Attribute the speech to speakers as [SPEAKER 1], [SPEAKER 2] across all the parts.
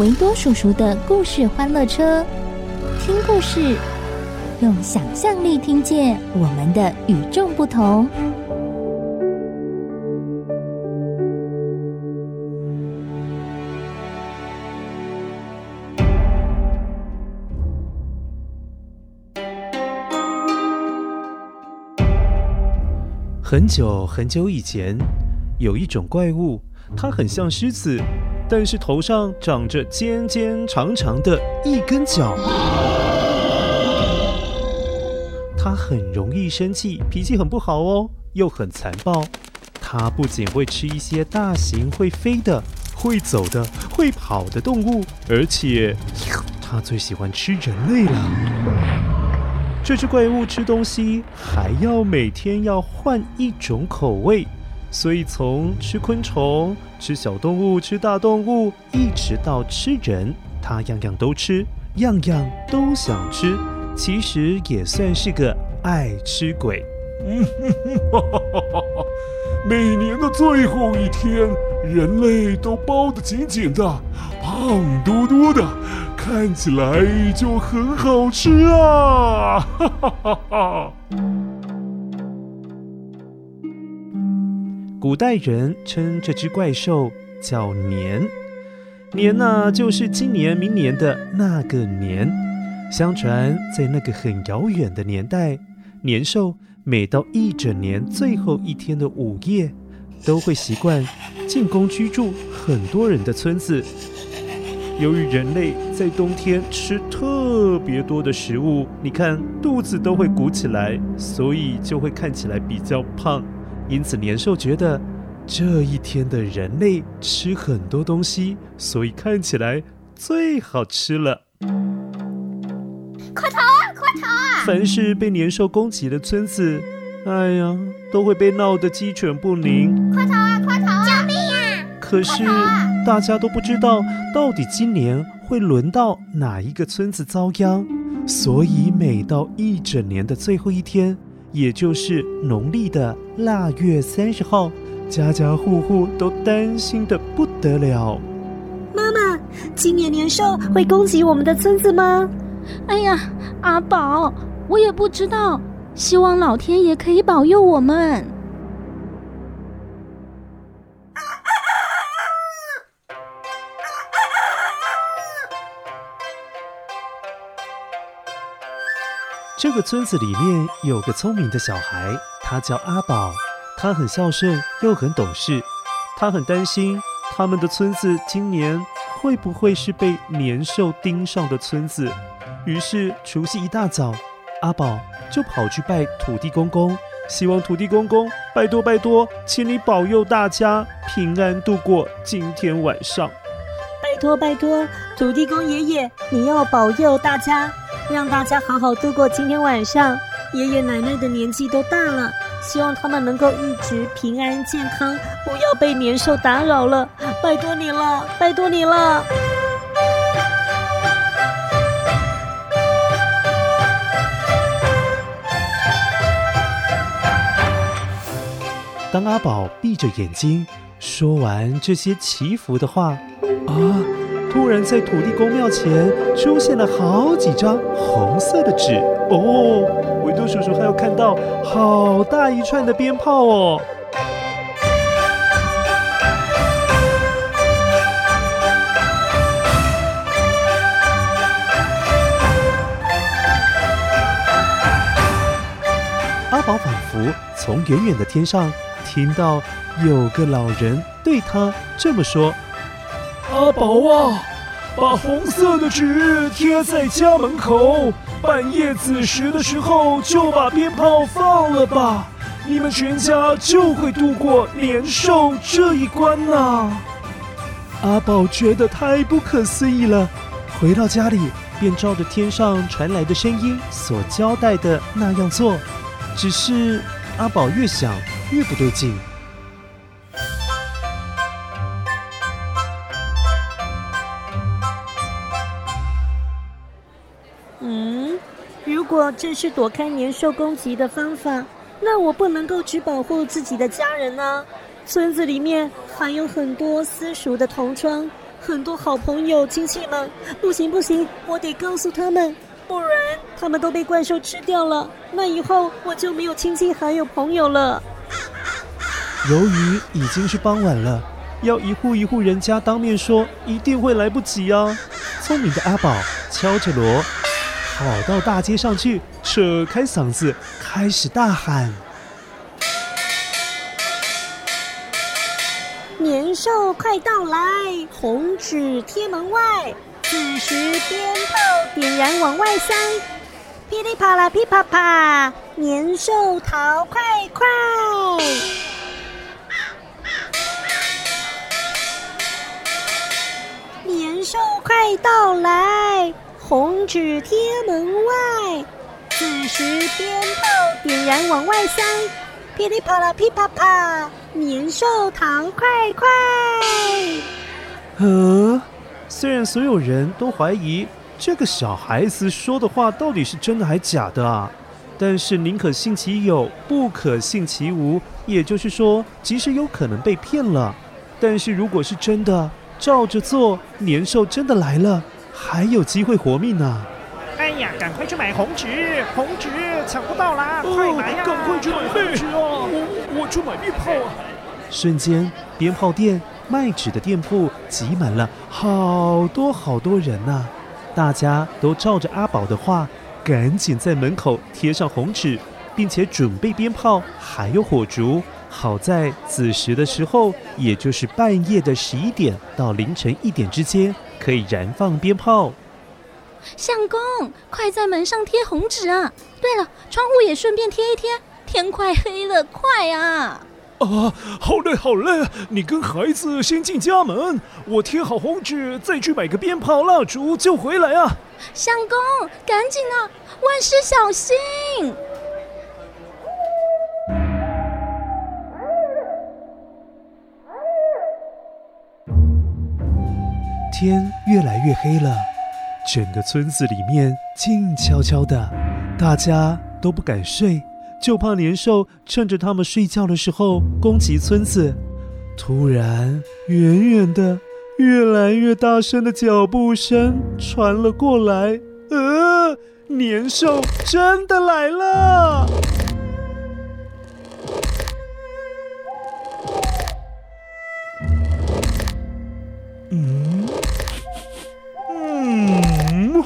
[SPEAKER 1] 维多叔叔的故事欢乐车，听故事，用想象力听见我们的与众不同。
[SPEAKER 2] 很久很久以前。有一种怪物，它很像狮子，但是头上长着尖尖长长的一根角。它很容易生气，脾气很不好哦，又很残暴。它不仅会吃一些大型会飞的、会走的、会跑的动物，而且它最喜欢吃人类了。这只怪物吃东西还要每天要换一种口味。所以，从吃昆虫、吃小动物、吃大动物，一直到吃人，他样样都吃，样样都想吃。其实也算是个爱吃鬼。
[SPEAKER 3] 每年的最后一天，人类都包得紧紧的，胖嘟嘟的，看起来就很好吃啊！哈哈哈哈。
[SPEAKER 2] 古代人称这只怪兽叫年，年呐，就是今年、明年的那个年。相传在那个很遥远的年代，年兽每到一整年最后一天的午夜，都会习惯进攻居住很多人的村子。由于人类在冬天吃特别多的食物，你看肚子都会鼓起来，所以就会看起来比较胖。因此，年兽觉得这一天的人类吃很多东西，所以看起来最好吃了。
[SPEAKER 4] 快逃啊！快逃啊！
[SPEAKER 2] 凡是被年兽攻击的村子，哎呀，都会被闹得鸡犬不宁。
[SPEAKER 4] 快逃啊！快逃啊！救命啊！
[SPEAKER 2] 可是大家都不知道，到底今年会轮到哪一个村子遭殃，所以每到一整年的最后一天。也就是农历的腊月三十号，家家户户都担心的不得了。
[SPEAKER 5] 妈妈，今年年兽会攻击我们的村子吗？
[SPEAKER 6] 哎呀，阿宝，我也不知道。希望老天爷可以保佑我们。
[SPEAKER 2] 这个村子里面有个聪明的小孩，他叫阿宝。他很孝顺，又很懂事。他很担心他们的村子今年会不会是被年兽盯上的村子。于是除夕一大早，阿宝就跑去拜土地公公，希望土地公公拜托拜托，请你保佑大家平安度过今天晚上。
[SPEAKER 5] 拜托拜托，土地公爷爷，你要保佑大家。让大家好好度过今天晚上。爷爷奶奶的年纪都大了，希望他们能够一直平安健康，不要被年兽打扰了。拜托你了，拜托你了。
[SPEAKER 2] 当阿宝闭着眼睛说完这些祈福的话，啊。突然在土地公庙前出现了好几张红色的纸。哦维多叔叔还要看到好大一串的鞭炮哦。阿宝仿佛从远远的天上听到有个老人对他这么说。
[SPEAKER 3] 阿宝啊，把红色的纸贴在家门口，半夜子时的时候就把鞭炮放了吧，你们全家就会度过年兽这一关呐。”
[SPEAKER 2] 阿宝觉得太不可思议了，回到家里便照着天上传来的声音所交代的那样做。只是阿宝越想越不
[SPEAKER 5] 对劲。这是躲开年兽攻击的方法，那我不能够只保护自己的家人啊！村子里面还有很多私塾的同窗，很多好朋友亲戚们，不行不行，我得告诉他们。不然他们都被怪兽吃掉了，那以后我就没有亲戚还有朋友了。
[SPEAKER 2] 由于已经是傍晚了，要一户一户人家当面说，一定会来不及啊！聪明的阿宝敲着锣，跑到大街上去，扯开嗓子开始大喊：“
[SPEAKER 5] 年兽快到来，红纸贴门外。”此时鞭炮点燃往外塞，噼里啪啦噼啪啪，年兽逃快快！年兽快到来，红纸贴门外。此时鞭炮点燃往外塞，噼里啪啦噼啪啪，年兽逃快快！
[SPEAKER 2] 嗯。虽然所有人都怀疑这个小孩子说的话到底是真的还假的啊，但是宁可信其有，不可信其无。也就是说，即使有可能被骗了，但是如果是真的，照着做，年兽真的来了，还有机会活命呢、啊。
[SPEAKER 7] 哎呀，赶快去买红纸，红纸抢不到啦！快买呀！
[SPEAKER 3] 赶快去买红纸哦！我我去买鞭炮啊！
[SPEAKER 2] 瞬间，鞭炮店。卖纸的店铺挤满了好多好多人呐、啊，大家都照着阿宝的话，赶紧在门口贴上红纸，并且准备鞭炮，还有火烛。好在子时的时候，也就是半夜的十一点到凌晨一点之间，可以燃放鞭炮。
[SPEAKER 6] 相公，快在门上贴红纸啊！对了，窗户也顺便贴一贴。天快黑了，快啊！
[SPEAKER 3] 啊，好嘞，好嘞！你跟孩子先进家门，我贴好红纸，再去买个鞭炮、蜡烛就回来啊！
[SPEAKER 6] 相公，赶紧啊！万事小心！
[SPEAKER 2] 天越来越黑了，整个村子里面静悄悄的，大家都不敢睡。就怕年兽趁着他们睡觉的时候攻击村子。突然，远远的、越来越大声的脚步声传了过来。呃，年兽真的来了！
[SPEAKER 3] 嗯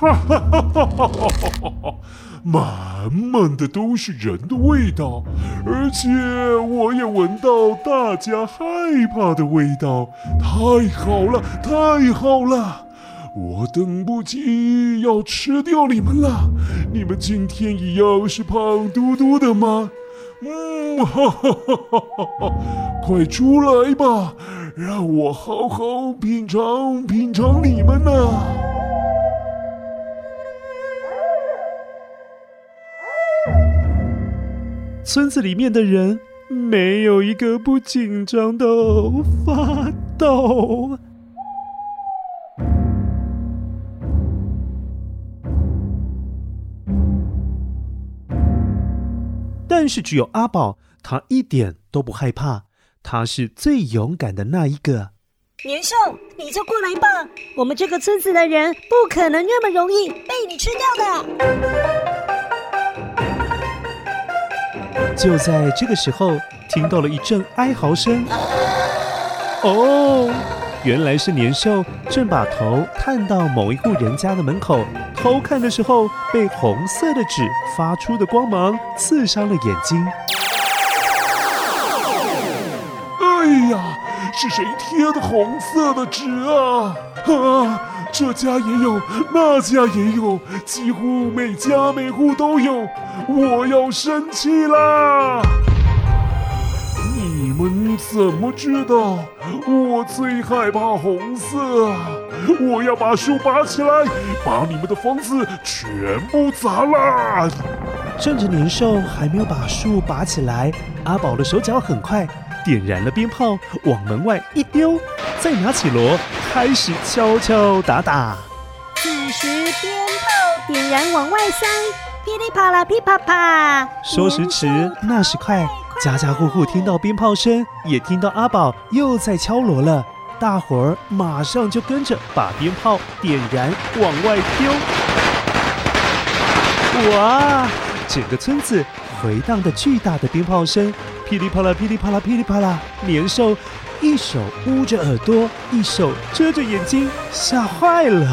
[SPEAKER 3] 哈哈哈哈哈哈！满满的都是人的味道，而且我也闻到大家害怕的味道。太好了，太好了！我等不及要吃掉你们了。你们今天一样是胖嘟嘟的吗？嗯，哈哈哈哈哈哈！快出来吧，让我好好品尝品尝你们呐、
[SPEAKER 2] 村子里面的人没有一个不紧张的发抖，但是只有阿宝，他一点都不害怕，他是最勇敢的那一个。
[SPEAKER 5] 年兽，你就过来吧，我们这个村子的人不可能那么容易被你吃掉的。
[SPEAKER 2] 就在这个时候听到了一阵哀嚎声。哦原来是年兽正把头探到某一户人家的门口偷看的时候被红色的纸发出的光芒刺伤了眼睛。
[SPEAKER 3] 哎呀是谁贴的红色的纸啊？啊这家也有，那家也有，几乎每家每户都有。我要生气啦！你们怎么知道我最害怕红色？我要把树拔起来，把你们的房子全部砸烂！
[SPEAKER 2] 趁着年兽还没有把树拔起来，阿宝的手脚很快，点燃了鞭炮，往门外一丢，再拿起锣，开始敲敲打打。
[SPEAKER 5] 此时鞭炮点燃往外塞，噼里啪啦噼啪啪。
[SPEAKER 2] 说时迟，那时快。家家户户听到鞭炮声，也听到阿宝又在敲锣了。大伙儿马上就跟着把鞭炮点燃，往外丢。哇！整个村子回荡的巨大的鞭炮声，噼里啪啦，噼里啪啦，噼里啪啦。年兽一手捂着耳朵，一手遮着眼睛，吓坏了。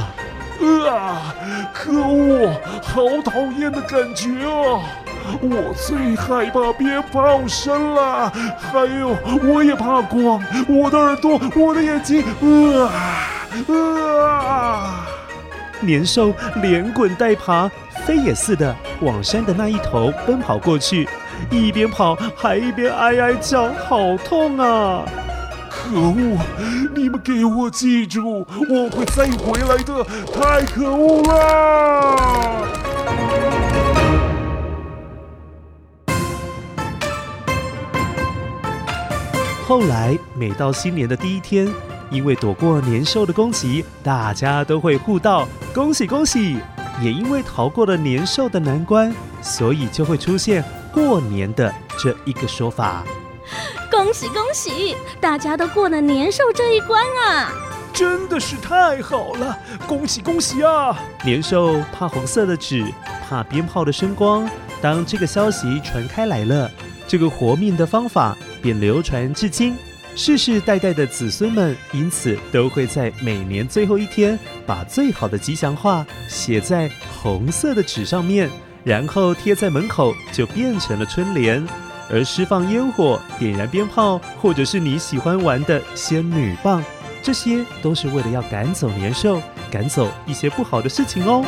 [SPEAKER 3] 啊！可恶，好讨厌的感觉啊！我最害怕鞭炮声了，还有我也怕光，我的耳朵，我的眼睛，啊啊！
[SPEAKER 2] 年兽连滚带爬，飞也似的往山的那一头奔跑过去，一边跑还一边哀哀叫，好痛啊！
[SPEAKER 3] 可恶！你们给我记住，我会再回来的！太可恶了！
[SPEAKER 2] 后来，每到新年的第一天，因为躲过年兽的攻击，大家都会互道恭喜恭喜。也因为逃过了年兽的难关，所以就会出现过年的这一个说法。
[SPEAKER 6] 恭喜恭喜！大家都过了年兽这一关啊！
[SPEAKER 2] 真的是太好了！恭喜恭喜啊！年兽怕红色的纸，怕鞭炮的声光。当这个消息传开来了，这个活命的方法便流传至今。世世代代的子孙们因此都会在每年最后一天，把最好的吉祥话写在红色的纸上面，然后贴在门口，就变成了春联。而释放烟火、点燃鞭炮，或者是你喜欢玩的仙女棒，这些都是为了要赶走年兽，赶走一些不好的事情哦。